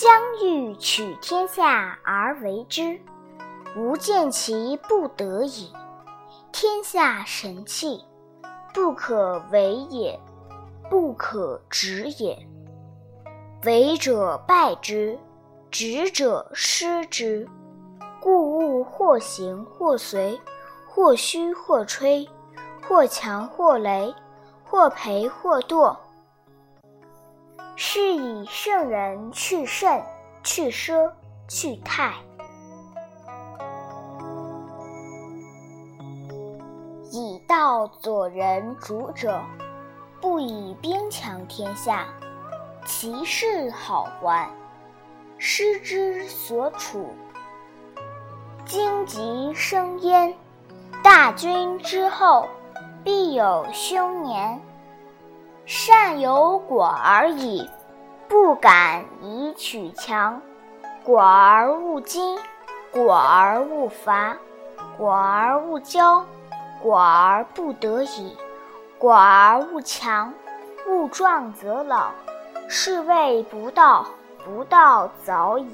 将欲取天下而为之，吾见其不得已。天下神器，不可为也，不可执也。为者败之，执者失之。故物或行或随，或虚或吹，或强或羸，或培或堕。是以圣人去圣，去奢，去泰。以道佐人主者，不以兵强天下，其势好还。师之所处，荆棘生焉。大军之后，必有凶年。善有果而已，不敢以取强。果而勿矜，果而勿伐，果而勿骄。果而不得已，果而勿强，勿壮则老，是谓不道。不道早已。